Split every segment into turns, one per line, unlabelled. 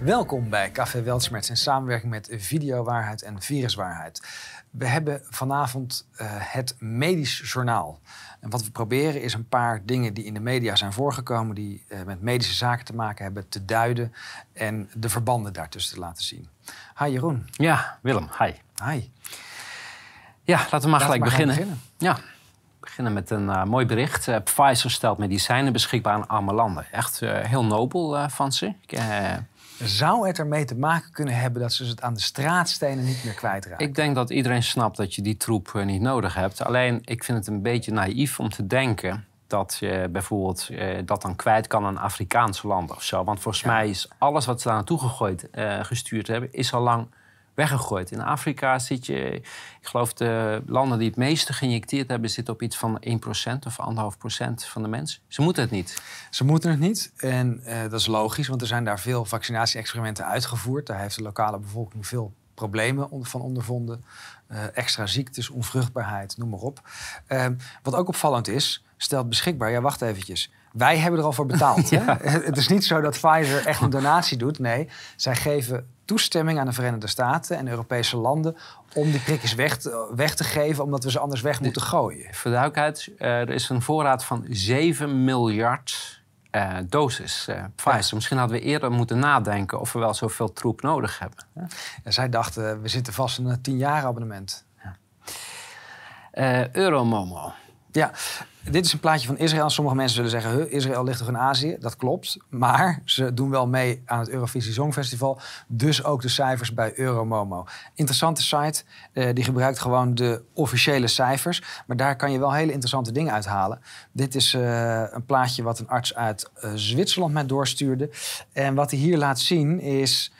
Welkom bij Café Weltsmerts in samenwerking met Videowaarheid en Viruswaarheid. We hebben vanavond uh, het Medisch Journaal. En wat we proberen is een paar dingen die in de media zijn voorgekomen, die uh, met medische zaken te maken hebben, te duiden en de verbanden daartussen te laten zien. Hi Jeroen.
Ja, Willem. Hi.
Hi.
Ja, laten we maar gelijk maar beginnen. beginnen. Ja, beginnen met een uh, mooi bericht. Uh, Pfizer stelt medicijnen beschikbaar aan arme landen. Echt uh, heel nobel van ze. Ik,
zou het ermee te maken kunnen hebben dat ze het aan de straatstenen niet meer kwijtraken?
Ik denk dat iedereen snapt dat je die troep eh, niet nodig hebt. Alleen, ik vind het een beetje naïef om te denken dat je bijvoorbeeld eh, dat dan kwijt kan aan Afrikaanse landen of zo. Want volgens mij is alles wat ze daar naartoe gegooid, uh, gestuurd hebben, is al lang weggegooid. In Afrika zit je, ik geloof de landen die het meeste geïnjecteerd hebben, zitten op iets van 1% of 1,5% van de mensen. Ze moeten het niet.
Ze moeten het niet. En uh, dat is logisch, want er zijn daar veel vaccinatie-experimenten uitgevoerd. Daar heeft de lokale bevolking veel problemen van ondervonden. Uh, extra ziektes, onvruchtbaarheid, noem maar op. Uh, wat ook opvallend is, stelt beschikbaar, ja wacht eventjes. Wij hebben er al voor betaald. ja. Het is niet zo dat Pfizer echt een donatie doet. Nee, zij geven toestemming aan de Verenigde Staten en Europese landen om die prikjes weg te, weg te geven, omdat we ze anders weg moeten gooien.
Voor de duidelijkheid, uh, er is een voorraad van 7 miljard uh, doses uh, Pfizer. Misschien hadden we eerder moeten nadenken of we wel zoveel troep nodig hebben.
Ja, zij dachten, we zitten vast in een 10 jaar abonnement.
Ja. Euromomo.
Ja, dit is een plaatje van Israël. Sommige mensen zullen zeggen, Israël ligt toch in Azië? Dat klopt. Maar ze doen wel mee aan het Eurovisie Songfestival. Dus ook de cijfers bij Euromomo. Interessante site. Uh, die gebruikt gewoon de officiële cijfers. Maar daar kan je wel hele interessante dingen uithalen. Dit is uh, een plaatje wat een arts uit uh, Zwitserland mij doorstuurde. En wat hij hier laat zien is...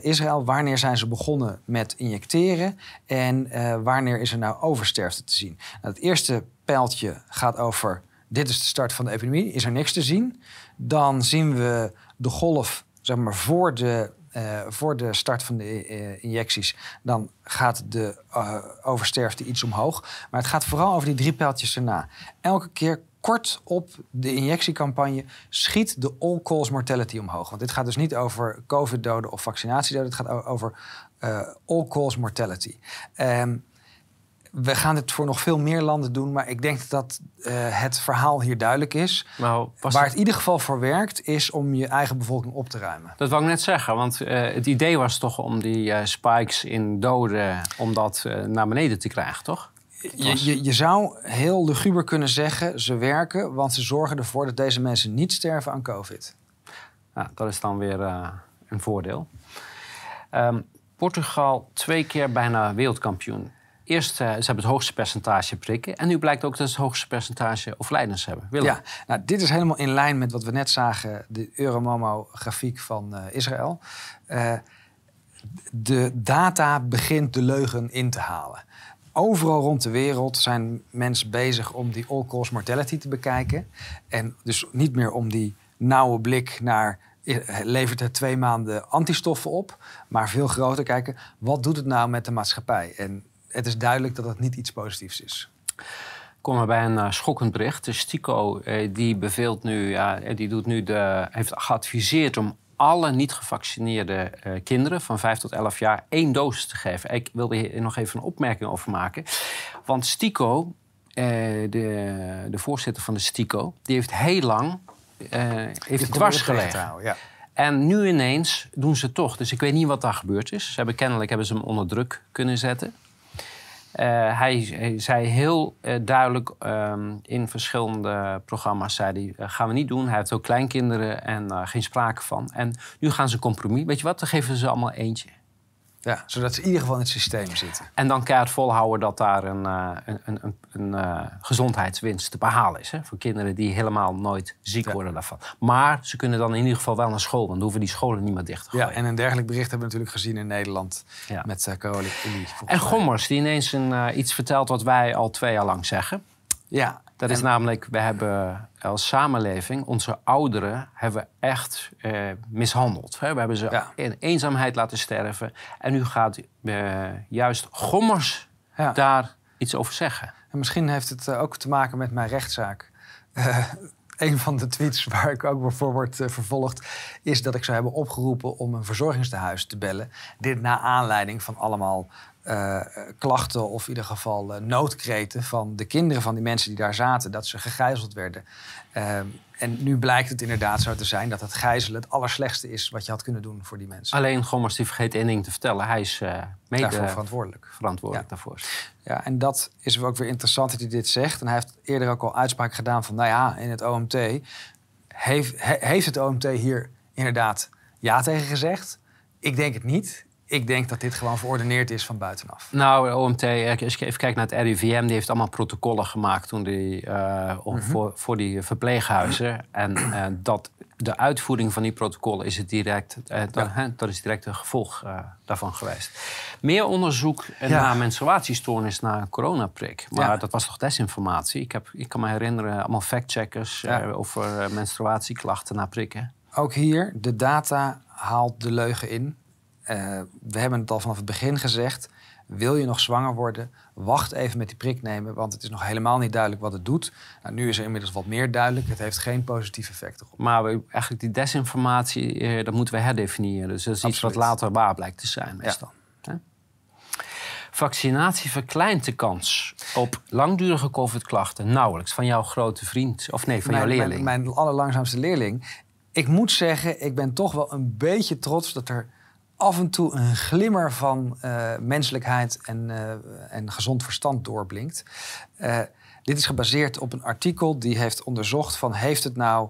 Israël, wanneer zijn ze begonnen met injecteren en wanneer is er nou oversterfte te zien? Nou, het eerste pijltje gaat over dit is de start van de epidemie, is er niks te zien. Dan zien we de golf zeg maar, voor, de, uh, voor de start van de uh, injecties. Dan gaat de uh, oversterfte iets omhoog. Maar het gaat vooral over die drie pijltjes erna. Elke keer kort op de injectiecampagne schiet de all-cause mortality omhoog. Want dit gaat dus niet over covid-doden of vaccinatiedoden. Het gaat over all-cause mortality. Um, we gaan dit voor nog veel meer landen doen, maar ik denk dat uh, het verhaal hier duidelijk is. Nou, Waar het in ieder geval voor werkt, is om je eigen bevolking op te ruimen.
Dat wou ik net zeggen, want uh, het idee was toch om die uh, spikes in doden, om dat naar beneden te krijgen, toch?
Je, je, je, zou heel luguber kunnen zeggen, ze werken, want ze zorgen ervoor dat deze mensen niet sterven aan COVID.
Ja, dat is dan weer een voordeel. Um, Portugal twee keer bijna wereldkampioen. Eerst uh, ze hebben het hoogste percentage prikken. En nu blijkt ook dat ze het hoogste percentage overlijdens hebben.
Ja, nou, dit is helemaal in lijn met wat we net zagen. De Euromomo-grafiek van uh, Israël. Uh, de data begint de leugen in te halen. Overal rond de wereld zijn mensen bezig om die all-cause mortality te bekijken. En dus niet meer om die nauwe blik naar levert het twee maanden antistoffen op. Maar veel groter kijken, wat doet het nou met de maatschappij? En het is duidelijk dat het niet iets positiefs is.
Komen we bij een uh, schokkend bericht. De STICO uh, die beveelt nu, ja, eh, die doet nu de, heeft geadviseerd om alle niet gevaccineerde kinderen van 5 tot 11 jaar één dosis te geven. Ik wilde hier nog even een opmerking over maken. Want STICO, de, de voorzitter van de STICO, die heeft heel lang heeft dwars gelegen. Ja. En nu ineens doen ze het toch. Dus ik weet niet wat daar gebeurd is. Ze hebben, kennelijk hebben ze hem onder druk kunnen zetten. Uh, hij, zei heel uh, duidelijk um, in verschillende programma's: zei hij, uh, gaan we niet doen. Hij heeft ook kleinkinderen en geen sprake van. En nu gaan ze compromis. Weet je wat? Dan geven ze allemaal eentje.
Ja, zodat ze in ieder geval in het systeem zitten.
En dan keihard volhouden dat daar een, uh, een, een, een, uh, gezondheidswinst te behalen is. Hè? Voor kinderen die helemaal nooit ziek worden daarvan. Maar ze kunnen dan in ieder geval wel naar school. Want dan hoeven die scholen niet meer dicht te gooien.
Ja, en een dergelijk bericht hebben we natuurlijk gezien in Nederland. Ja. Met uh,
En Gommers, die ineens een, iets vertelt wat wij al twee jaar lang zeggen.
Ja,
dat is namelijk, we hebben als samenleving onze ouderen hebben echt eh, mishandeld. We hebben ze in eenzaamheid laten sterven. En nu gaat eh, juist Gommers ja. daar iets over zeggen.
En misschien heeft het uh, ook te maken met mijn rechtszaak. een van de tweets waar ik ook voor word uh, vervolgd, is dat ik zou hebben opgeroepen om een verzorgingstehuis te bellen. Dit na aanleiding van allemaal uh, klachten of in ieder geval uh, noodkreten van de kinderen van die mensen die daar zaten, dat ze gegijzeld werden. Ehm, en nu blijkt het inderdaad zo te zijn dat het gijzelen het allerslechtste is wat je had kunnen doen voor die mensen.
Alleen Gommers die vergeet één ding te vertellen. Hij is mede
daarvoor verantwoordelijk.
verantwoordelijk daarvoor.
Ja, en dat is ook weer interessant dat hij dit zegt. En hij heeft eerder ook al uitspraak gedaan van, nou ja, in het OMT heeft, heeft het OMT hier inderdaad ja tegen gezegd. Ik denk het niet. Ik denk dat dit gewoon verordeneerd is van buitenaf.
Nou, OMT, als ik even kijk naar het RIVM, die heeft allemaal protocollen gemaakt toen die, uh, mm -hmm. voor, voor die verpleeghuizen. En uh, dat de uitvoering van die protocollen is het direct, uh, ja. dat is direct een gevolg daarvan geweest. Meer onderzoek ja. naar menstruatiestoornis na een coronaprik. Maar ja. dat was toch desinformatie? Ik, heb, ik kan me herinneren, allemaal factcheckers over menstruatieklachten na prikken.
Ook hier, de data haalt de leugen in. Uh, we hebben het al vanaf het begin gezegd. Wil je nog zwanger worden? Wacht even met die prik nemen, want het is nog helemaal niet duidelijk wat het doet. Nou, nu is er inmiddels wat meer duidelijk. Het heeft geen positief effect erop.
Maar we, eigenlijk die desinformatie, eh, dat moeten we herdefiniëren. Dus dat is Absoluut. iets wat later waar blijkt te zijn meestal. Ja. Vaccinatie verkleint de kans op langdurige COVID-klachten nauwelijks. Van jouw grote vriend, of nee, van
mijn,
jouw leerling.
Mijn, mijn allerlangzaamste leerling. Ik moet zeggen, ik ben toch wel een beetje trots dat er af en toe een glimmer van uh, menselijkheid en, uh, en gezond verstand doorblinkt. Uh, dit is gebaseerd op een artikel die heeft onderzocht van heeft het nou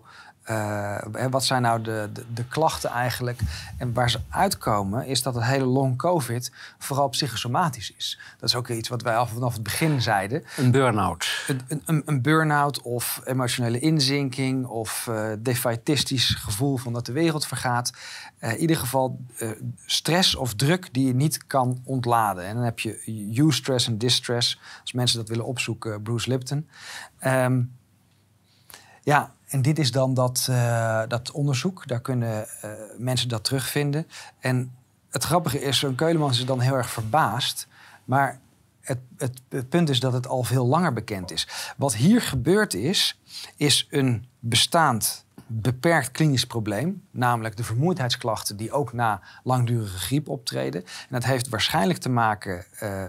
uh, wat zijn nou de, de, de, klachten eigenlijk? En waar ze uitkomen is dat het hele long covid vooral psychosomatisch is. Dat is ook iets wat wij al vanaf het begin zeiden.
Een burn-out.
Een, een, een burn-out of emotionele inzinking of uh, defaitistisch gevoel van dat de wereld vergaat. Uh, in ieder geval stress of druk die je niet kan ontladen. En dan heb je eustress en distress. Als mensen dat willen opzoeken, Bruce Lipton. Um, ja, en dit is dan dat, uh, dat onderzoek. Daar kunnen uh, mensen dat terugvinden. En het grappige is, zo'n Keulemans is dan heel erg verbaasd. Maar het, het, punt is dat het al veel langer bekend is. Wat hier gebeurd is, is een bestaand beperkt klinisch probleem, namelijk de vermoeidheidsklachten die ook na langdurige griep optreden. En dat heeft waarschijnlijk te maken uh,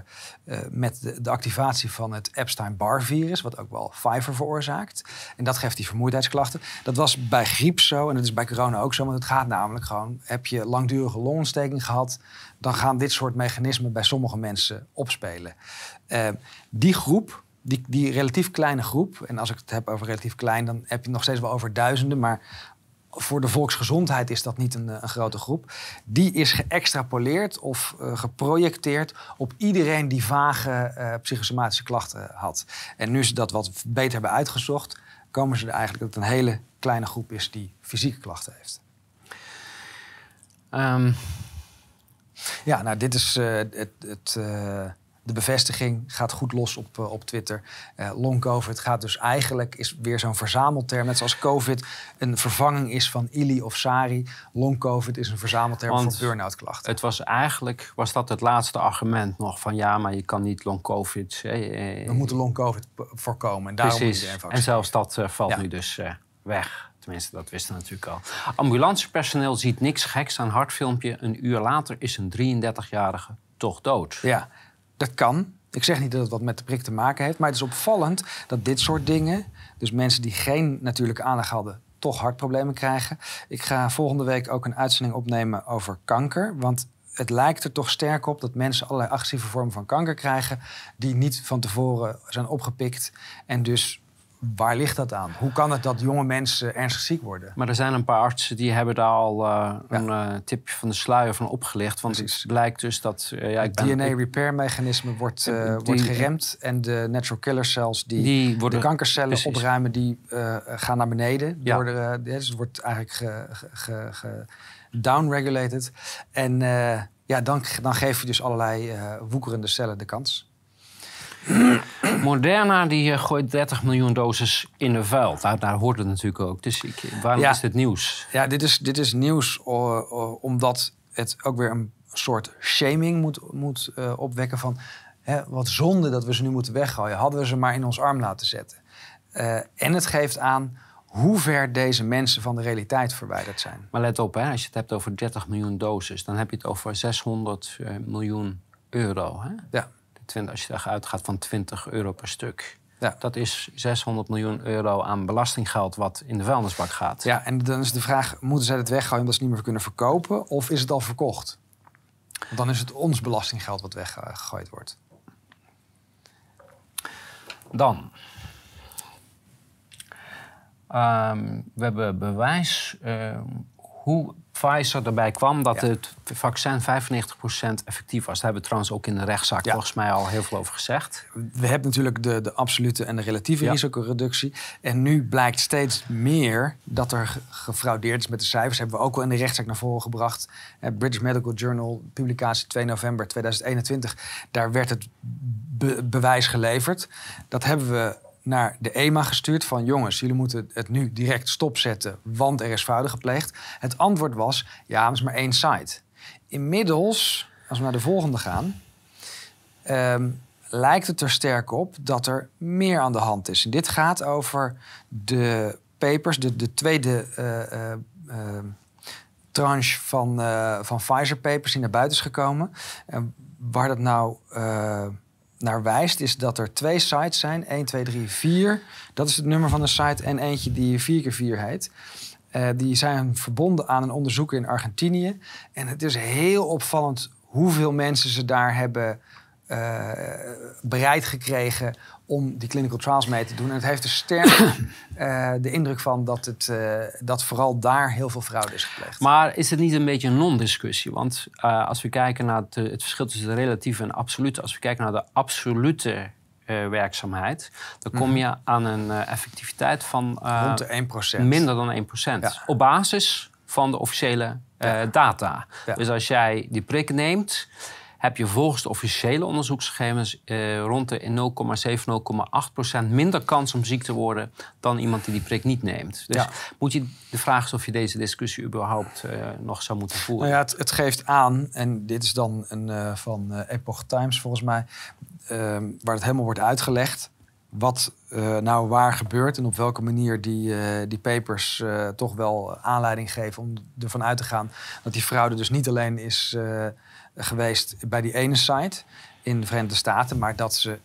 uh, met de, de, activatie van het Epstein-Barr-virus, wat ook wel Pfizer veroorzaakt. En dat geeft die vermoeidheidsklachten. Dat was bij griep zo en dat is bij corona ook zo, want het gaat namelijk gewoon, heb je langdurige longontsteking gehad, dan gaan dit soort mechanismen bij sommige mensen opspelen. Uh, die groep, die, die relatief kleine groep, en als ik het heb over relatief klein, dan heb je het nog steeds wel over duizenden, maar voor de volksgezondheid is dat niet een, een grote groep. Die is geëxtrapoleerd of uh, geprojecteerd op iedereen die vage uh, psychosomatische klachten had. En nu ze dat wat beter hebben uitgezocht, komen ze er eigenlijk dat het een hele kleine groep is die fysieke klachten heeft. Um. Ja, nou, dit is uh, het. het de bevestiging gaat goed los op, uh, op Twitter. Uh, long COVID gaat dus eigenlijk, is weer zo'n verzamelterm. Net zoals COVID een vervanging is van ILI of SARI. Long COVID is een verzamelterm Want voor burn-out klachten.
Het was eigenlijk, was dat het laatste argument nog van ja, maar je kan niet long COVID.
Eh, We moeten long COVID voorkomen. En daarom
Precies. En zelfs dat uh, valt ja. nu dus weg. Tenminste, dat wisten we natuurlijk al. Ambulancepersoneel ziet niks geks aan hartfilmpje. Een uur later is een 33-jarige toch dood.
Ja, dat kan. Ik zeg niet dat het wat met de prik te maken heeft, maar het is opvallend dat dit soort dingen, dus mensen die geen natuurlijke aandacht hadden, toch hartproblemen krijgen. Ik ga volgende week ook een uitzending opnemen over kanker, want het lijkt er toch sterk op dat mensen allerlei agressieve vormen van kanker krijgen die niet van tevoren zijn opgepikt en dus Waar ligt dat aan? Hoe kan het dat jonge mensen ernstig ziek worden?
Maar er zijn een paar artsen die hebben daar al uh, ja. een uh, tipje van de sluier van opgelicht. Want Precies. het blijkt dus dat...
Uh, ja, het DNA-repair-mechanisme wordt, wordt geremd. En de natural killer cells die, die worden, de kankercellen precies. opruimen... die gaan naar beneden. Ja. Door de, dus het wordt eigenlijk ge, ge, ge, downregulated. En ja, dan, dan geef je dus allerlei woekerende cellen de kans.
Moderna die uh, gooit 30 miljoen doses in de vuil. Daar, daar hoort het natuurlijk ook. Dus ik, waarom ja. is dit nieuws?
Ja, dit is, dit is nieuws uh, uh, omdat het ook weer een soort shaming moet, moet opwekken van... Hè, wat zonde dat we ze nu moeten weggooien. Hadden we ze maar in ons arm laten zetten. en het geeft aan hoe ver deze mensen van de realiteit verwijderd zijn.
Maar let op, hè, als je het hebt over 30 miljoen doses, dan heb je het over 600 uh, miljoen euro. Hè?
Ja.
Als je uitgaat van 20 euro per stuk.
Ja.
Dat is 600 miljoen euro aan belastinggeld wat in de vuilnisbak gaat.
Ja, en dan is de vraag, moeten zij het weggooien omdat ze niet meer kunnen verkopen? Of is het al verkocht? Want dan is het ons belastinggeld wat weggegooid wordt.
Dan. Um, we hebben bewijs um, hoe Pfizer erbij kwam dat het vaccin 95% effectief was. Daar hebben we trouwens ook in de rechtszaak volgens mij al heel veel over gezegd.
We hebben natuurlijk de, de absolute en de relatieve risicoreductie. En nu blijkt steeds meer dat er gefraudeerd is met de cijfers. Hebben we ook al in de rechtszaak naar voren gebracht. British Medical Journal, publicatie 2 november 2021. Daar werd het bewijs geleverd. Dat hebben we naar de EMA gestuurd van jongens, jullie moeten het nu direct stopzetten, want er is fraude gepleegd. Het antwoord was ja, maar is maar één site. Inmiddels, als we naar de volgende gaan, ehm, lijkt het er sterk op dat er meer aan de hand is. En dit gaat over de papers, de, de tweede uh, uh, tranche van, van Pfizer papers die naar buiten is gekomen. En waar dat nou naar wijst, is dat er twee sites zijn. 1, 2, 3, 4. Dat is het nummer van de site. En eentje die 4x4 heet. Uh, die zijn verbonden aan een onderzoeker in Argentinië. En het is heel opvallend hoeveel mensen ze daar hebben uh, bereid gekregen om die clinical trials mee te doen. En het heeft dus sterk uh, de indruk van dat, het, uh, dat vooral daar heel veel fraude is gepleegd.
Maar is het niet een beetje een non-discussie? Want als we kijken naar het, het, verschil tussen de relatieve en absolute... als we kijken naar de absolute werkzaamheid... dan kom mhm. je aan een effectiviteit van...
Rond de 1%.
Minder dan 1%. Ja. Op basis van de officiële data. Dus als jij die prik neemt heb je volgens de officiële onderzoeksgegevens eh, rond de 0,7, 0,8 procent minder kans om ziek te worden dan iemand die die prik niet neemt. Dus moet je, de vraag is of je deze discussie überhaupt uh, nog zou moeten voeren.
Nou ja, het, het, geeft aan, en dit is dan een, uh, van uh, Epoch Times volgens mij, ehm, waar het helemaal wordt uitgelegd wat uh, nou waar gebeurt en op welke manier die, uh, die papers uh, toch wel aanleiding geven om ervan uit te gaan dat die fraude dus niet alleen is geweest bij die ene site in de Verenigde Staten, maar dat ze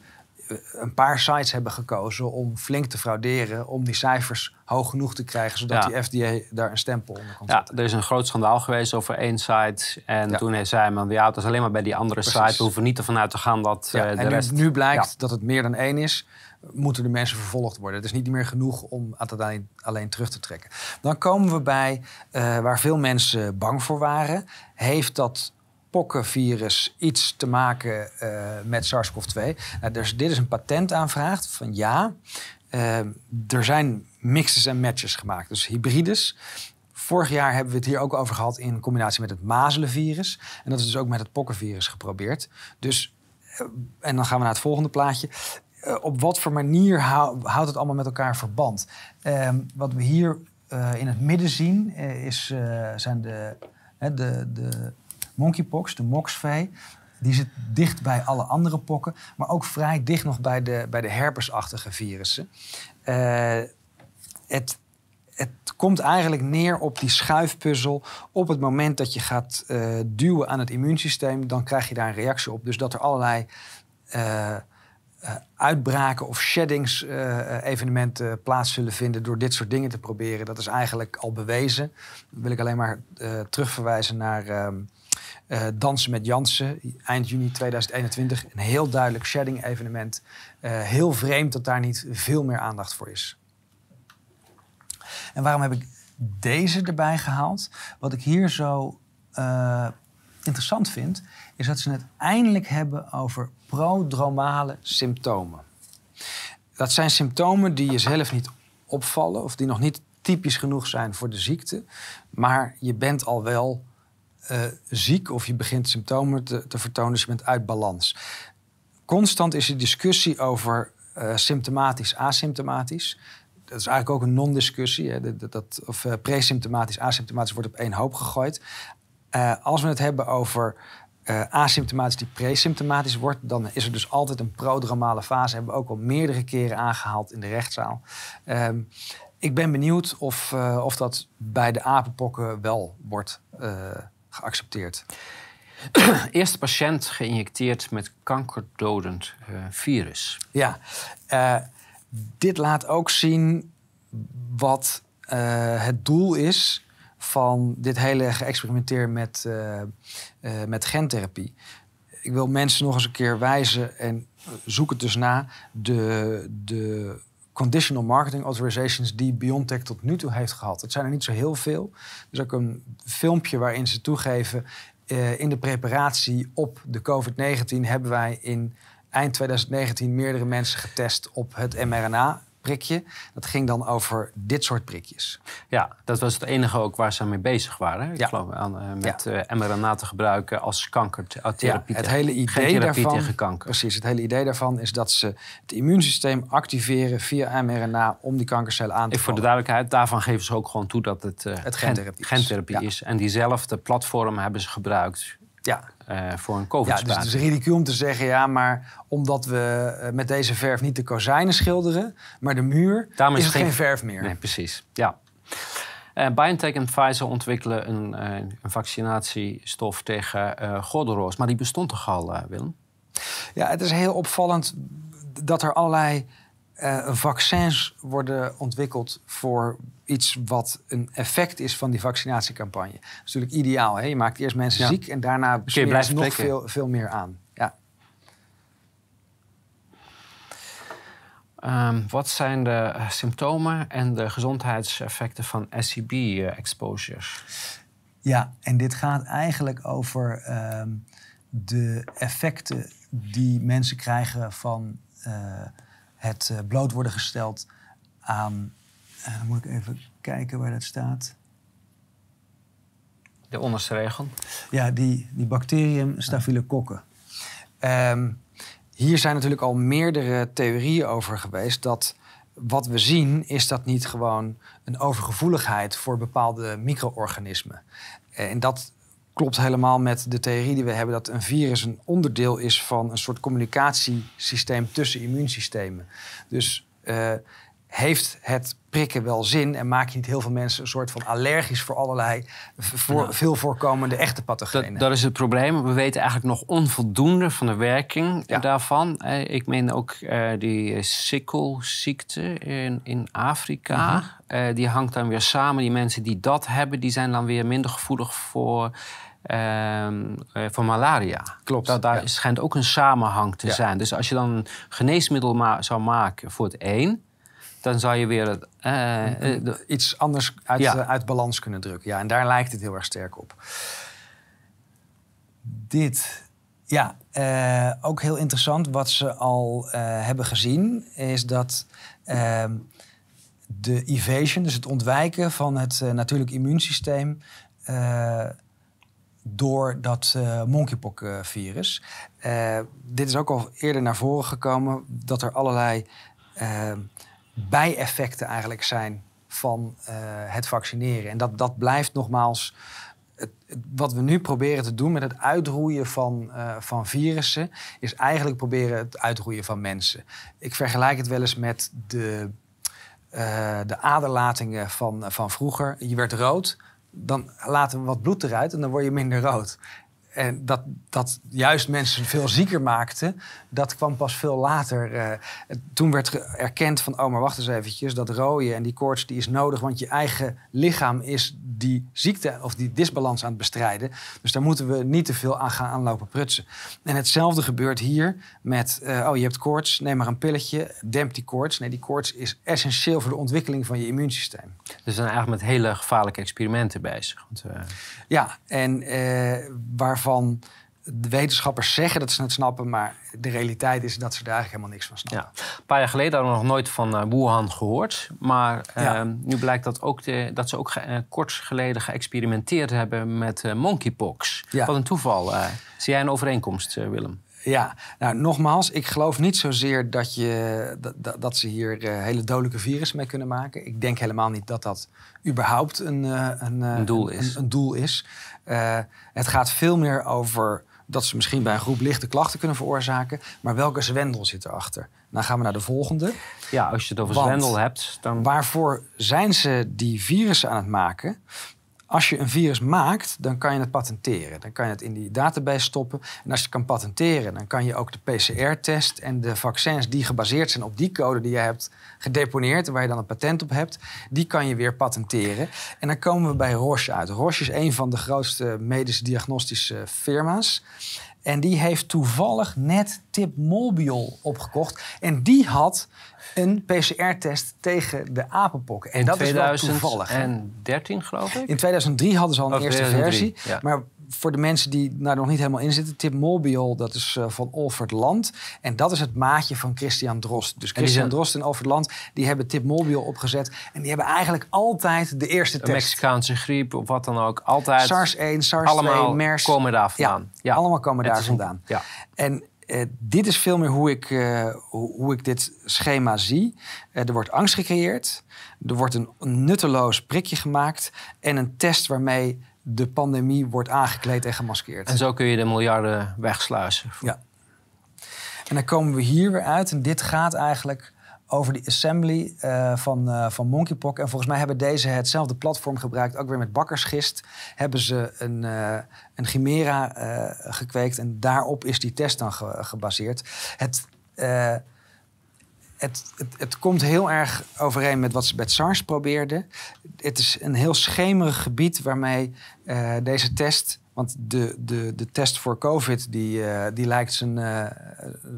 eh, een paar sites hebben gekozen om flink te frauderen, om die cijfers hoog genoeg te krijgen, zodat die FDA daar een stempel onder kan
zetten. Ja, er is een groot schandaal geweest over één site. En toen zei men, ja, het is alleen maar bij die andere site. We hoeven niet ervan uit te gaan dat uh, de
en
rest...
nu, nu blijkt dat het meer dan één is, moeten de mensen vervolgd worden. Het is niet meer genoeg om het alleen, terug te trekken. Dan komen we bij uh, waar veel mensen bang voor waren. Heeft dat pokkenvirus iets te maken uh, met SARS-CoV-2? Nou, dus dit is een patentaanvraag van ja. Uh, er zijn mixes en matches gemaakt, dus hybrides. Vorig jaar hebben we het hier ook over gehad in combinatie met het mazelenvirus. En dat is dus ook met het pokkenvirus geprobeerd. Dus, en dan gaan we naar het volgende plaatje. Op wat voor manier hou, houdt het allemaal met elkaar verband? Ehm, wat we hier in het midden zien, is, zijn de, de, de monkeypox, de moxvee. Die zit dicht bij alle andere pokken, maar ook vrij dicht nog bij de, bij de herpesachtige virussen. Het, het komt eigenlijk neer op die schuifpuzzel. Op het moment dat je gaat duwen aan het immuunsysteem, dan krijg je daar een reactie op. Dus dat er allerlei uitbraken of sheddings-evenementen plaats zullen vinden door dit soort dingen te proberen. Dat is eigenlijk al bewezen. Dan wil ik alleen maar terugverwijzen naar ehm, uh, Dansen met Jansen, eind juni 2021. Een heel duidelijk shedding-evenement. Uh, heel vreemd dat daar niet veel meer aandacht voor is. En waarom heb ik deze erbij gehaald? Wat ik hier zo uh, interessant vind, is dat ze het eindelijk hebben over prodromale symptomen. Dat zijn symptomen die jezelf niet opvallen of die nog niet typisch genoeg zijn voor de ziekte, maar je bent al wel uh, ziek of je begint symptomen te, te, vertonen, dus je bent uit balans. Constant is er discussie over uh, symptomatisch, asymptomatisch. Dat is eigenlijk ook een non-discussie. Of uh, presymptomatisch, asymptomatisch wordt op één hoop gegooid. als we het hebben over asymptomatisch die presymptomatisch wordt, dan is er dus altijd een prodromale fase. Hebben we ook al meerdere keren aangehaald in de rechtszaal. Um, ik ben benieuwd of, uh, of dat bij de apenpokken wel wordt uh, geaccepteerd.
Eerste patiënt geïnjecteerd met kankerdodend uh, virus.
Ja, dit laat ook zien wat het doel is van dit hele geëxperimenteer met, met gentherapie. Ik wil mensen nog eens een keer wijzen en zoek het dus na. De, de conditional marketing authorizations die BioNTech tot nu toe heeft gehad. Het zijn er niet zo heel veel. Er is ook een filmpje waarin ze toegeven... Uh, in de preparatie op de COVID-19 hebben wij in eind 2019 meerdere mensen getest op het mRNA prikje. Dat ging dan over dit soort prikjes.
Ja, dat was het enige ook waar ze mee bezig waren. Ik geloof aan, uh, met ja. uh, eh, mRNA te gebruiken als kankertherapie.
Ja, het hele idee daarvan, tegen kanker. Precies, het hele idee daarvan is dat ze het immuunsysteem activeren via mRNA om die kankercellen aan te
vallen. Voor de duidelijkheid, daarvan geven ze ook gewoon toe dat het, uh, het gentherapie, gentherapie is. En diezelfde platform hebben ze gebruikt ja. Uh, voor een covid
Ja, dus het is ridicuul om te zeggen, ja, maar omdat we uh, met deze verf niet de kozijnen schilderen, maar de muur, Daarom is, het geen, geen verf meer.
Nee, precies. Ja. Uh, BioNTech en Pfizer ontwikkelen een, een vaccinatiestof tegen gordelroos. Maar die bestond toch al, Willem?
Ja, het is heel opvallend dat er allerlei vaccins worden ontwikkeld voor iets wat een effect is van die vaccinatiecampagne. Dat is natuurlijk ideaal. Hè? Je maakt eerst mensen ziek en daarna besmeer je nog veel, veel meer aan. Ja.
Um, wat zijn de eh, symptomen en de gezondheidseffecten van SCB-exposures?
ja, en dit gaat eigenlijk over um, de effecten die mensen krijgen van uh, het bloot worden gesteld aan uh, dan moet ik even kijken waar dat staat.
De onderste regel?
Ja, die, die bacterium staphylococcus. Um, hier zijn natuurlijk al meerdere theorieën over geweest dat wat we zien is dat niet gewoon een overgevoeligheid voor bepaalde micro-organismen. En dat klopt helemaal met de theorie die we hebben dat een virus een onderdeel is van een soort communicatiesysteem tussen immuunsystemen. Dus uh, heeft het prikken wel zin en maak je niet heel veel mensen een soort van allergisch voor allerlei voor, veel voorkomende echte pathogenen.
Dat, dat, is het probleem. We weten eigenlijk nog onvoldoende van de werking daarvan. Ik meen ook uh, die sikkelziekte in, in Afrika. Mhm. Eh, die hangt dan weer samen. Die mensen die dat hebben, die zijn dan weer minder gevoelig voor. Uh, voor malaria.
Klopt.
Dat, daar schijnt ook een samenhang te zijn. Dus als je dan een geneesmiddel ma zou maken voor het een, dan zou je weer het,
uh, iets anders uit, uit balans kunnen drukken. Ja, en daar lijkt het heel erg sterk op. Dit, ja, uh, ook heel interessant. Wat ze al hebben gezien, is dat ehm, de evasion, dus het ontwijken van het natuurlijk immuunsysteem door dat uh, monkeypox-virus. dit is ook al eerder naar voren gekomen dat er allerlei bijeffecten eigenlijk zijn van uh, het vaccineren. En dat, dat blijft nogmaals het, wat we nu proberen te doen met het uitroeien van, uh, van virussen, is eigenlijk proberen het uitroeien van mensen. Ik vergelijk het wel eens met de, uh, de aderlatingen van, van vroeger. Je werd rood, dan laten we wat bloed eruit en dan word je minder rood. En dat, dat juist mensen veel zieker maakte, dat kwam pas veel later. Uh, toen werd erkend van, oh maar wacht eens eventjes, dat rode en die koorts die is nodig, want je eigen lichaam is die ziekte of die disbalans aan het bestrijden. Dus daar moeten we niet te veel aan gaan aanlopen prutsen. En hetzelfde gebeurt hier met, uh, oh je hebt koorts, neem maar een pilletje, demp die koorts. Nee, die koorts is essentieel voor de ontwikkeling van je immuunsysteem.
Dus we zijn eigenlijk met hele gevaarlijke experimenten bezig. Want, uh...
Ja, en waar waarvan de wetenschappers zeggen dat ze het snappen, maar de realiteit is dat ze daar eigenlijk helemaal niks van snappen.
Ja. Een paar jaar geleden hadden we nog nooit van uh, Wuhan gehoord. Maar uh, nu blijkt dat, ook de, dat ze ook uh, kort geleden geëxperimenteerd hebben met uh, monkeypox. Ja. Wat een toeval. zie jij een overeenkomst, Willem?
Ja, nou nogmaals, ik geloof niet zozeer dat, je, dat, dat ze hier hele dodelijke virussen mee kunnen maken. Ik denk helemaal niet dat dat überhaupt een, een,
een doel is.
Een, een doel is. Het gaat veel meer over dat ze misschien bij een groep lichte klachten kunnen veroorzaken. Maar welke zwendel zit erachter? Dan gaan we naar de volgende.
Ja, als je het over zwendel hebt, dan...
Waarvoor zijn ze die virussen aan het maken? Als je een virus maakt, dan kan je het patenteren. Dan kan je het in die database stoppen. En als je kan patenteren, dan kan je ook de PCR-test en de vaccins die gebaseerd zijn op die code die je hebt gedeponeerd, waar je dan een patent op hebt, die kan je weer patenteren. En dan komen we bij Roche uit. Roche is een van de grootste medische diagnostische firma's. En die heeft toevallig net Tipmolbiol opgekocht. En die had een PCR-test tegen de apenpokken. En
in
dat is wel toevallig. hè?
2013, geloof ik.
In 2003 hadden ze al een eerste
2003,
versie.
ja.
Maar voor de mensen die daar nog niet helemaal in zitten... Tipmolbiol, dat is eh, van Olfert Land. En dat is het maatje van Christian Drost. Dus Christian
zijn-
Drost en Olfert Land... die hebben Tipmolbiol opgezet. En die hebben eigenlijk altijd de eerste
De
test.
Mexicaanse griep of wat dan ook. Altijd.
SARS 1, SARS 2,
allemaal
MERS.
komen daar vandaan.
Ja, allemaal komen daar
een-
vandaan.
Ja.
En eh, dit is veel meer hoe ik, eh, hoe, hoe ik dit schema zie. Er wordt angst gecreëerd. Er wordt een nutteloos prikje gemaakt. En een test waarmee de pandemie wordt aangekleed en gemaskeerd.
En zo kun je de miljarden wegsluizen.
Ja. En dan komen we hier weer uit. En dit gaat eigenlijk over die assembly eh, van, eh, van Monkeypox. En volgens mij hebben deze hetzelfde platform gebruikt. Ook weer met bakkersgist hebben ze een, eh, een chimera gekweekt. En daarop is die test dan ge- gebaseerd. Het, het, het, het komt heel erg overeen met wat ze met SARS probeerden. Het is een heel schemerig gebied waarmee eh, deze test... Want de, de, de test voor COVID die, eh, die lijkt zijn, eh,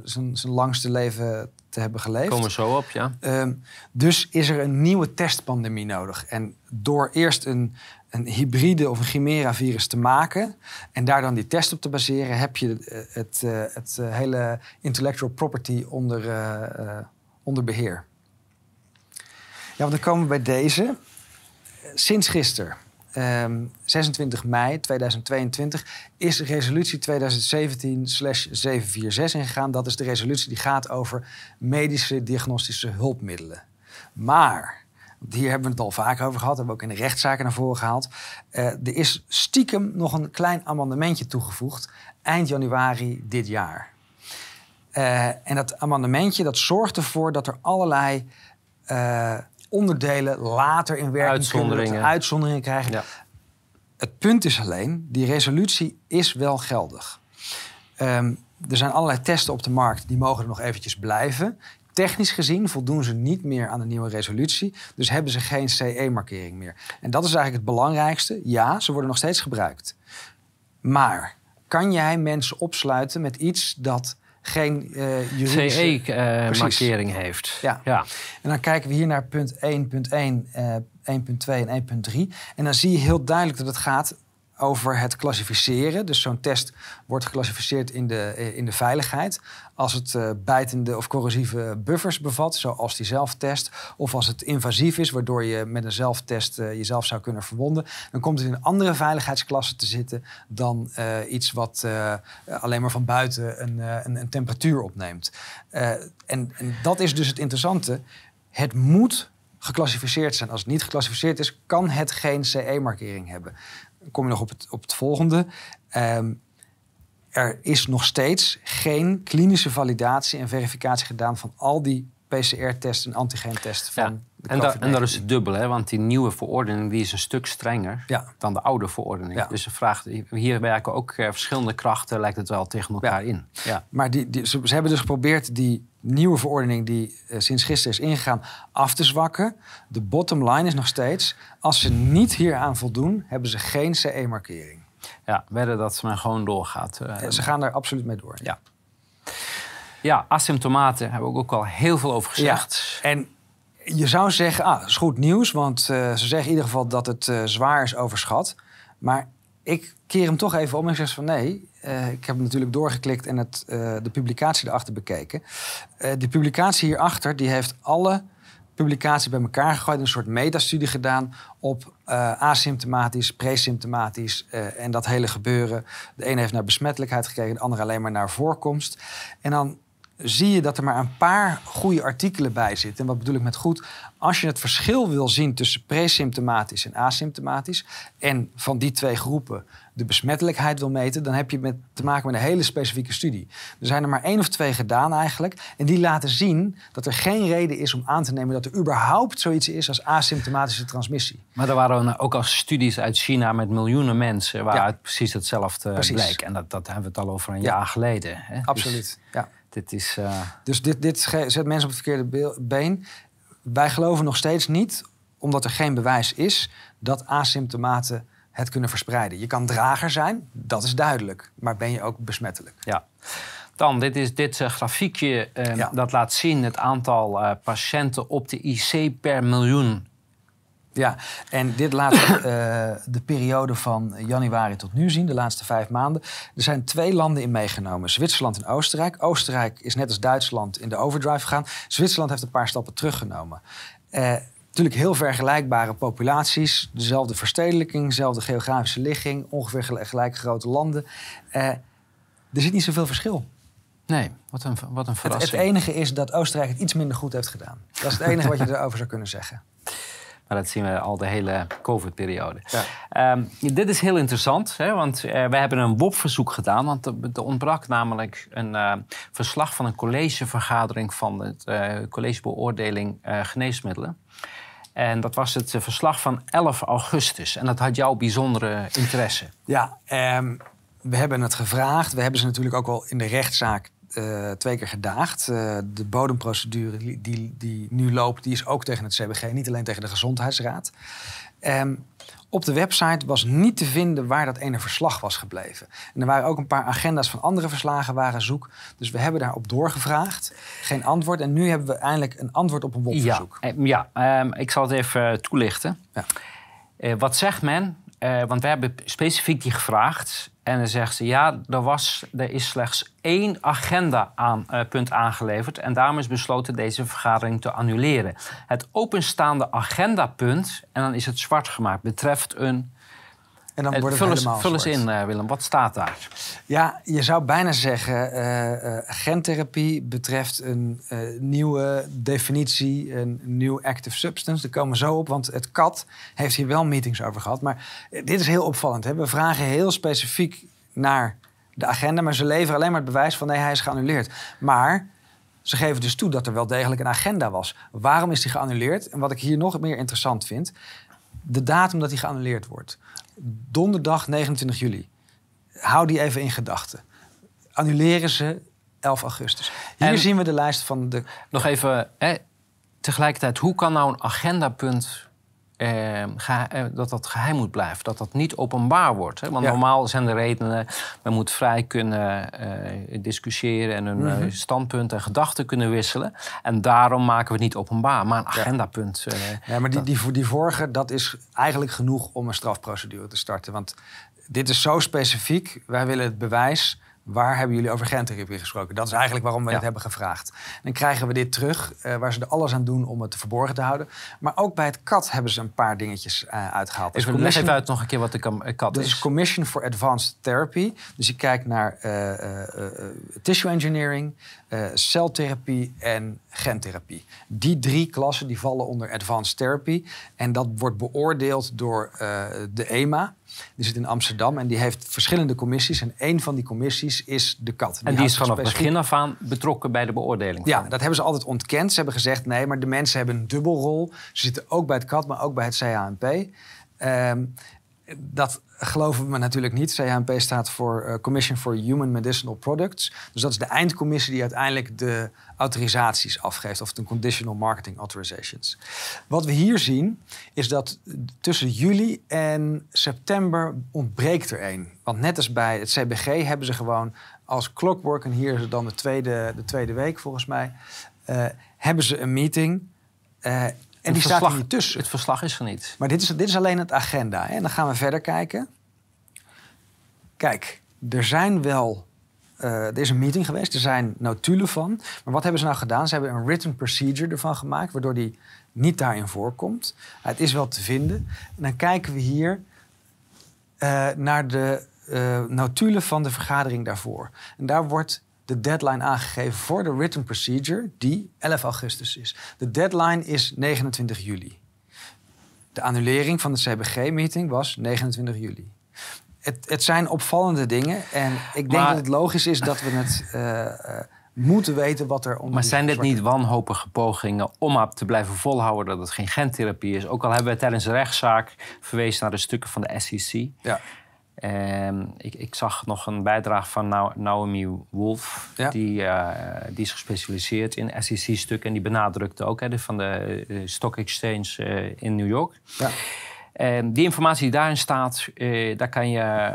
zijn, zijn langste leven te hebben geleefd.
Komen zo op, ja.
Ehm, dus is er een nieuwe testpandemie nodig. En door eerst een, een hybride of een chimera-virus te maken... en daar dan die test op te baseren... heb je het, het eh, hele intellectual property onder, onder beheer. Ja, want dan komen we bij deze. Sinds gisteren, ehm, 26 mei 2022, is resolutie 2017-746 ingegaan. Dat is de resolutie die gaat over medische diagnostische hulpmiddelen. Maar, hier hebben we het al vaak over gehad, hebben we ook in de rechtszaken naar voren gehaald. eh, er is stiekem nog een klein amendementje toegevoegd eind januari dit jaar. Eh, en dat amendementje dat zorgt ervoor dat er allerlei eh, onderdelen later in werking kunnen,
Uitzonderingen.
uitzonderingen krijgen.
Ja.
Het punt is alleen, die resolutie is wel geldig. Ehm, er zijn allerlei testen op de markt, die mogen er nog eventjes blijven. Technisch gezien voldoen ze niet meer aan de nieuwe resolutie. Dus hebben ze geen CE-markering meer. En dat is eigenlijk het belangrijkste. Ja, ze worden nog steeds gebruikt. Maar kan jij mensen opsluiten met iets dat geen eh juridische...
CE-markering heeft.
Ja.
ja.
En dan kijken we hier naar punt 1.1, eh 1.2 en 1.3. En dan zie je heel duidelijk dat het gaat over het klassificeren. Dus zo'n test wordt geclassificeerd in de, eh, in de veiligheid. Als het eh, bijtende of corrosieve buffers bevat, zoals die zelftest. Of als het invasief is, waardoor je met een zelftest eh, jezelf zou kunnen verwonden. Dan komt het in een andere veiligheidsklasse te zitten dan iets wat alleen maar van buiten een, een, temperatuur opneemt. En dat is dus het interessante. Het moet geclassificeerd zijn. Als het niet geclassificeerd is, kan het geen CE-markering hebben. Kom je nog op het, op het volgende. Ehm, er is nog steeds geen klinische validatie en verificatie gedaan van al die PCR-tests en antigeentests van
Ja.
de
En, da-
COVID-19.
en dat is het dubbel, hè? want die nieuwe verordening die is een stuk strenger
Ja.
dan de oude verordening.
Ja.
Dus vraag, hier werken ook eh, verschillende krachten, lijkt het wel tegen elkaar in. Ja.
Maar die, die, ze, ze hebben dus geprobeerd die nieuwe verordening die eh, sinds gisteren is ingegaan af te zwakken. De bottom line is nog steeds, als ze niet hieraan voldoen, hebben ze geen CE-markering.
ja, wedden dat men gewoon doorgaat. Eh,
Ze gaan daar absoluut mee door.
Ja. Ja, asymptomaten hebben we ook al heel veel over gezegd.
En je zou zeggen, ah, dat is goed nieuws, want eh, ze zeggen in ieder geval dat het eh, zwaar is overschat. Maar ik keer hem toch even om en zeg van nee, eh, ik heb natuurlijk doorgeklikt en het, de publicatie erachter bekeken. De publicatie hierachter die heeft alle publicaties bij elkaar gegooid, een soort metastudie gedaan op asymptomatisch, presymptomatisch eh, en dat hele gebeuren. De ene heeft naar besmettelijkheid gekeken, de andere alleen maar naar voorkomst. En dan zie je dat er maar een paar goede artikelen bij zitten. En wat bedoel ik met goed? Als je het verschil wil zien tussen presymptomatisch en asymptomatisch... en van die twee groepen de besmettelijkheid wil meten... dan heb je met, te maken met een hele specifieke studie. Er zijn er maar één of twee gedaan eigenlijk. En die laten zien dat er geen reden is om aan te nemen... dat er überhaupt zoiets is als asymptomatische transmissie.
Maar er waren ook al studies uit China met miljoenen mensen... waaruit precies hetzelfde precies. bleek. En dat, dat hebben we het al over een jaar geleden. Hè?
Absoluut, dus ja.
Dit is, uh...
Dus dit, dit zet mensen op het verkeerde been. Wij geloven nog steeds niet, omdat er geen bewijs is, dat asymptomaten het kunnen verspreiden. Je kan drager zijn, dat is duidelijk. Maar ben je ook besmettelijk?
Ja. Dan, dit is dit uh, grafiekje uh, dat laat zien het aantal uh, patiënten op de IC per miljoen
ja, en dit laat uh, de periode van januari tot nu zien, de laatste vijf maanden. Er zijn twee landen in meegenomen, Zwitserland en Oostenrijk. Oostenrijk is net als Duitsland in de overdrive gegaan. Zwitserland heeft een paar stappen teruggenomen. Uh, natuurlijk heel vergelijkbare populaties, dezelfde verstedelijking, dezelfde geografische ligging, ongeveer gelijk grote landen. Uh, er zit niet zoveel verschil.
Nee, wat een, wat een verrassing.
Het, het enige is dat Oostenrijk het iets minder goed heeft gedaan. Dat is het enige wat je erover zou kunnen zeggen.
Maar dat zien we al de hele COVID-periode. Ja. Ehm, dit is heel interessant, hè, want uh, we hebben een WOP-verzoek gedaan. Want er, ontbrak namelijk een uh, verslag van een collegevergadering van het uh, collegebeoordeling geneesmiddelen. En dat was het verslag van 11 augustus. En dat had jouw bijzondere interesse.
Ja, um, we hebben het gevraagd. We hebben ze natuurlijk ook al in de rechtszaak uh, twee keer gedaagd. Uh, de bodemprocedure die, die nu loopt, die is ook tegen het CBG, niet alleen tegen de Gezondheidsraad. Um, op de website was niet te vinden waar dat ene verslag was gebleven. En er waren ook een paar agenda's van andere verslagen waren zoek. Dus we hebben daarop doorgevraagd. Geen antwoord. En nu hebben we eindelijk een antwoord op een WOP-verzoek.
Ja, eh, ja um, ik zal het even toelichten. Ja. Uh, wat zegt men? Uh, want we hebben specifiek die gevraagd. En dan zegt ze, ja, er, was, er is slechts één agendapunt uh, aangeleverd... en daarom is besloten deze vergadering te annuleren. Het openstaande agendapunt, en dan is het zwart gemaakt... betreft een en dan wordt het vul eens, vul eens in, uh, Willem. Wat staat daar?
Ja, je zou bijna zeggen... Uh, gentherapie betreft een nieuwe definitie... een nieuw active substance. Daar komen we zo op, want het CAT heeft hier wel meetings over gehad. Maar dit is heel opvallend. Hè? We vragen heel specifiek naar de agenda... maar ze leveren alleen maar het bewijs van... nee, hij is geannuleerd. Maar ze geven dus toe dat er wel degelijk een agenda was. Waarom is die geannuleerd? En wat ik hier nog meer interessant vind... de datum dat die geannuleerd wordt donderdag 29 juli. Hou die even in gedachten. Annuleren ze 11 augustus. Hier zien we de lijst van de.
Nog even, hè, tegelijkertijd, hoe kan nou een agendapunt eh, dat dat geheim moet blijven, dat dat niet openbaar wordt. Hè? Want normaal zijn de redenen, men moet vrij kunnen eh, discussiëren en hun mm standpunt en gedachten kunnen wisselen. En daarom maken we het niet openbaar, maar een agendapunt.
Uh, ja, maar die, die, die vorige, dat is eigenlijk genoeg om een strafprocedure te starten. Want dit is zo specifiek, wij willen het bewijs Waar hebben jullie over gentherapie gesproken? Dat is eigenlijk waarom we ja. het hebben gevraagd. Dan krijgen we dit terug, uh, waar ze er alles aan doen om het verborgen te houden. Maar ook bij het CAT hebben ze een paar dingetjes uh, uitgehaald.
Dus leg even uit nog een keer wat de CAT
is.
is.
Commission for Advanced Therapy. Dus je kijkt naar uh, tissue engineering, celtherapie en gentherapie. Die drie klassen die vallen onder Advanced Therapy. En dat wordt beoordeeld door de EMA. Die zit in Amsterdam en die heeft verschillende commissies. En één van die commissies is de kat.
Die en die is vanaf het begin af aan betrokken bij de beoordeling?
Ja, dat hebben ze altijd ontkend. Ze hebben gezegd nee, maar de mensen hebben een dubbelrol. Ze zitten ook bij het kat, maar ook bij het. Um, ehm, dat geloven we natuurlijk niet. CHMP staat voor uh, Commission for Human Medicinal Products. Dus dat is de eindcommissie die uiteindelijk de autorisaties afgeeft, of de Conditional Marketing Authorizations. Wat we hier zien is dat tussen juli en september ontbreekt er één. Want net als bij het CBG hebben ze gewoon als clockwork, en hier is het dan de tweede, de tweede week volgens mij, uh, hebben ze een meeting. Uh, en die staat er niet tussen.
Het verslag is er niet.
Maar dit is, dit is alleen het agenda. Hè? En dan gaan we verder kijken. Kijk, er zijn wel. Uh, er is een meeting geweest, er zijn notulen van. Maar wat hebben ze nou gedaan? Ze hebben een written procedure ervan gemaakt, waardoor die niet daarin voorkomt. het is wel te vinden. En dan kijken we hier uh, naar de uh, notulen van de vergadering daarvoor. En daar wordt de deadline aangegeven voor de written procedure, die 11 augustus is. De deadline is 29 juli. De annulering van de CBG-meeting was 29 juli. Het, het, zijn opvallende dingen. En ik denk dat het logisch is dat we het uh, uh, moeten weten wat er onder.
Maar zijn dit niet wanhopige pogingen om te blijven volhouden dat het geen gentherapie is? Ook al hebben we tijdens de rechtszaak verwezen naar de stukken van de SEC. Ja. Ehm, ik, ik, zag nog een bijdrage van Naomi Wolf. Die, uh, die is gespecialiseerd in SEC-stukken. En die benadrukte ook hè, van de uh, Stock Exchange uh, in New York. Ja. En die informatie die daarin staat, daar kan je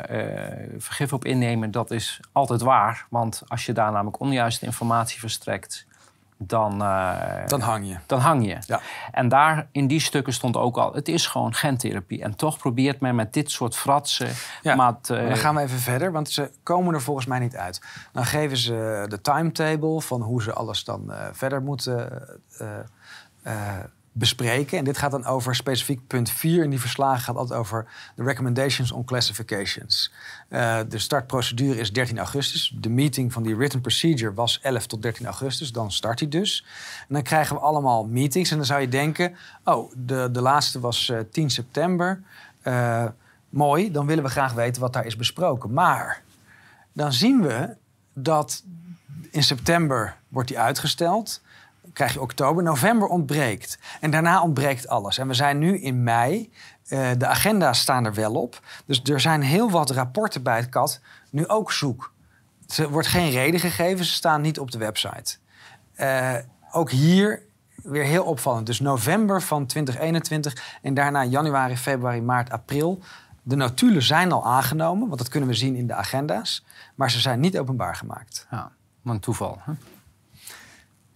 vergif op innemen. Dat is altijd waar. Want als je daar namelijk onjuiste informatie verstrekt dan, uh,
dan hang je.
Dan hang je. Ja. En daar in die stukken stond ook al, het is gewoon gentherapie. En toch probeert men met dit soort fratsen...
Ja, maar dan gaan we even verder, want ze komen er volgens mij niet uit. Dan geven ze de timetable van hoe ze alles dan uh, verder moeten... Bespreken. En dit gaat dan over specifiek punt 4 in die verslagen gaat altijd over de recommendations on classifications. Uh, de startprocedure is 13 augustus. De meeting van die written procedure was 11 tot 13 augustus. Dan start hij dus. En dan krijgen we allemaal meetings. En dan zou je denken, oh, de, de laatste was uh, 10 september. Uh, mooi, dan willen we graag weten wat daar is besproken. Maar dan zien we dat in september wordt die uitgesteld krijg je oktober. November ontbreekt. En daarna ontbreekt alles. En we zijn nu in mei. Uh, de agenda's staan er wel op. Dus er zijn heel wat rapporten bij het kat nu ook zoek. Er wordt geen reden gegeven, ze staan niet op de website. Uh, ook hier weer heel opvallend. Dus november van 2021 en daarna januari, februari, maart, april. De notulen zijn al aangenomen, want dat kunnen we zien in de agenda's. Maar ze zijn niet openbaar gemaakt.
Ja, maar een toeval.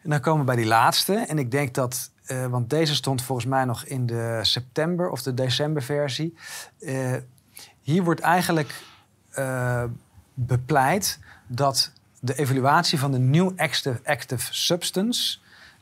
En dan komen we bij die laatste. En ik denk dat, uh, want deze stond volgens mij nog in de september of de decemberversie. Uh, hier wordt eigenlijk uh, bepleit dat de evaluatie van de New Active, active Substance.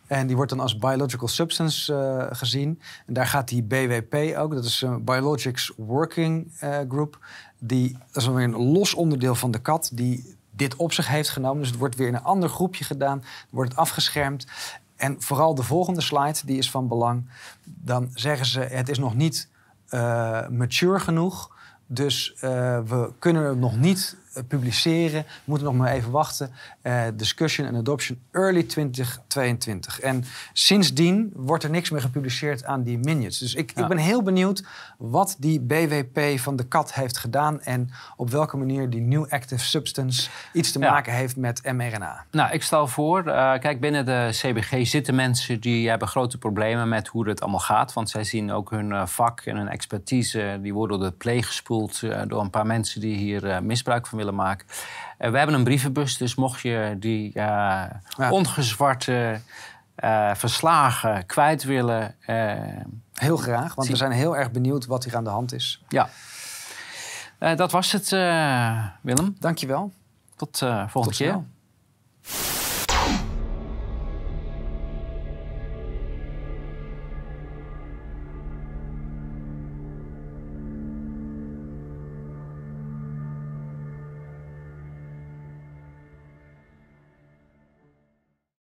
En die wordt dan als Biological Substance gezien. En daar gaat die BWP ook, dat is een Biologics Working Group. Die, dat is weer een los onderdeel van de kat, die dit op zich heeft genomen. Dus het wordt weer in een ander groepje gedaan, wordt het afgeschermd. En vooral de volgende slide, die is van belang. Dan zeggen ze, het is nog niet uh, mature genoeg. Dus uh, we kunnen het nog niet publiceren. We moeten nog maar even wachten. Uh, discussion en adoption early 2022. En sindsdien wordt er niks meer gepubliceerd aan die minions. Dus ik, ja. ik ben heel benieuwd wat die BWP van de kat heeft gedaan... en op welke manier die New Active Substance iets te ja. maken heeft met mRNA.
Nou, ik stel voor, kijk, binnen de CBG zitten mensen... die hebben grote problemen met hoe het allemaal gaat. Want zij zien ook hun vak en hun expertise... die worden door de pleeg gespoeld door een paar mensen... die hier misbruik van willen maken. Uh, we hebben een brievenbus, dus mocht je die uh, ja. ongezwarte uh, verslagen kwijt willen.
heel graag, want we zijn heel erg benieuwd wat hier aan de hand is.
Ja. dat was het, Willem.
Dankjewel.
Tot volgende Tot keer.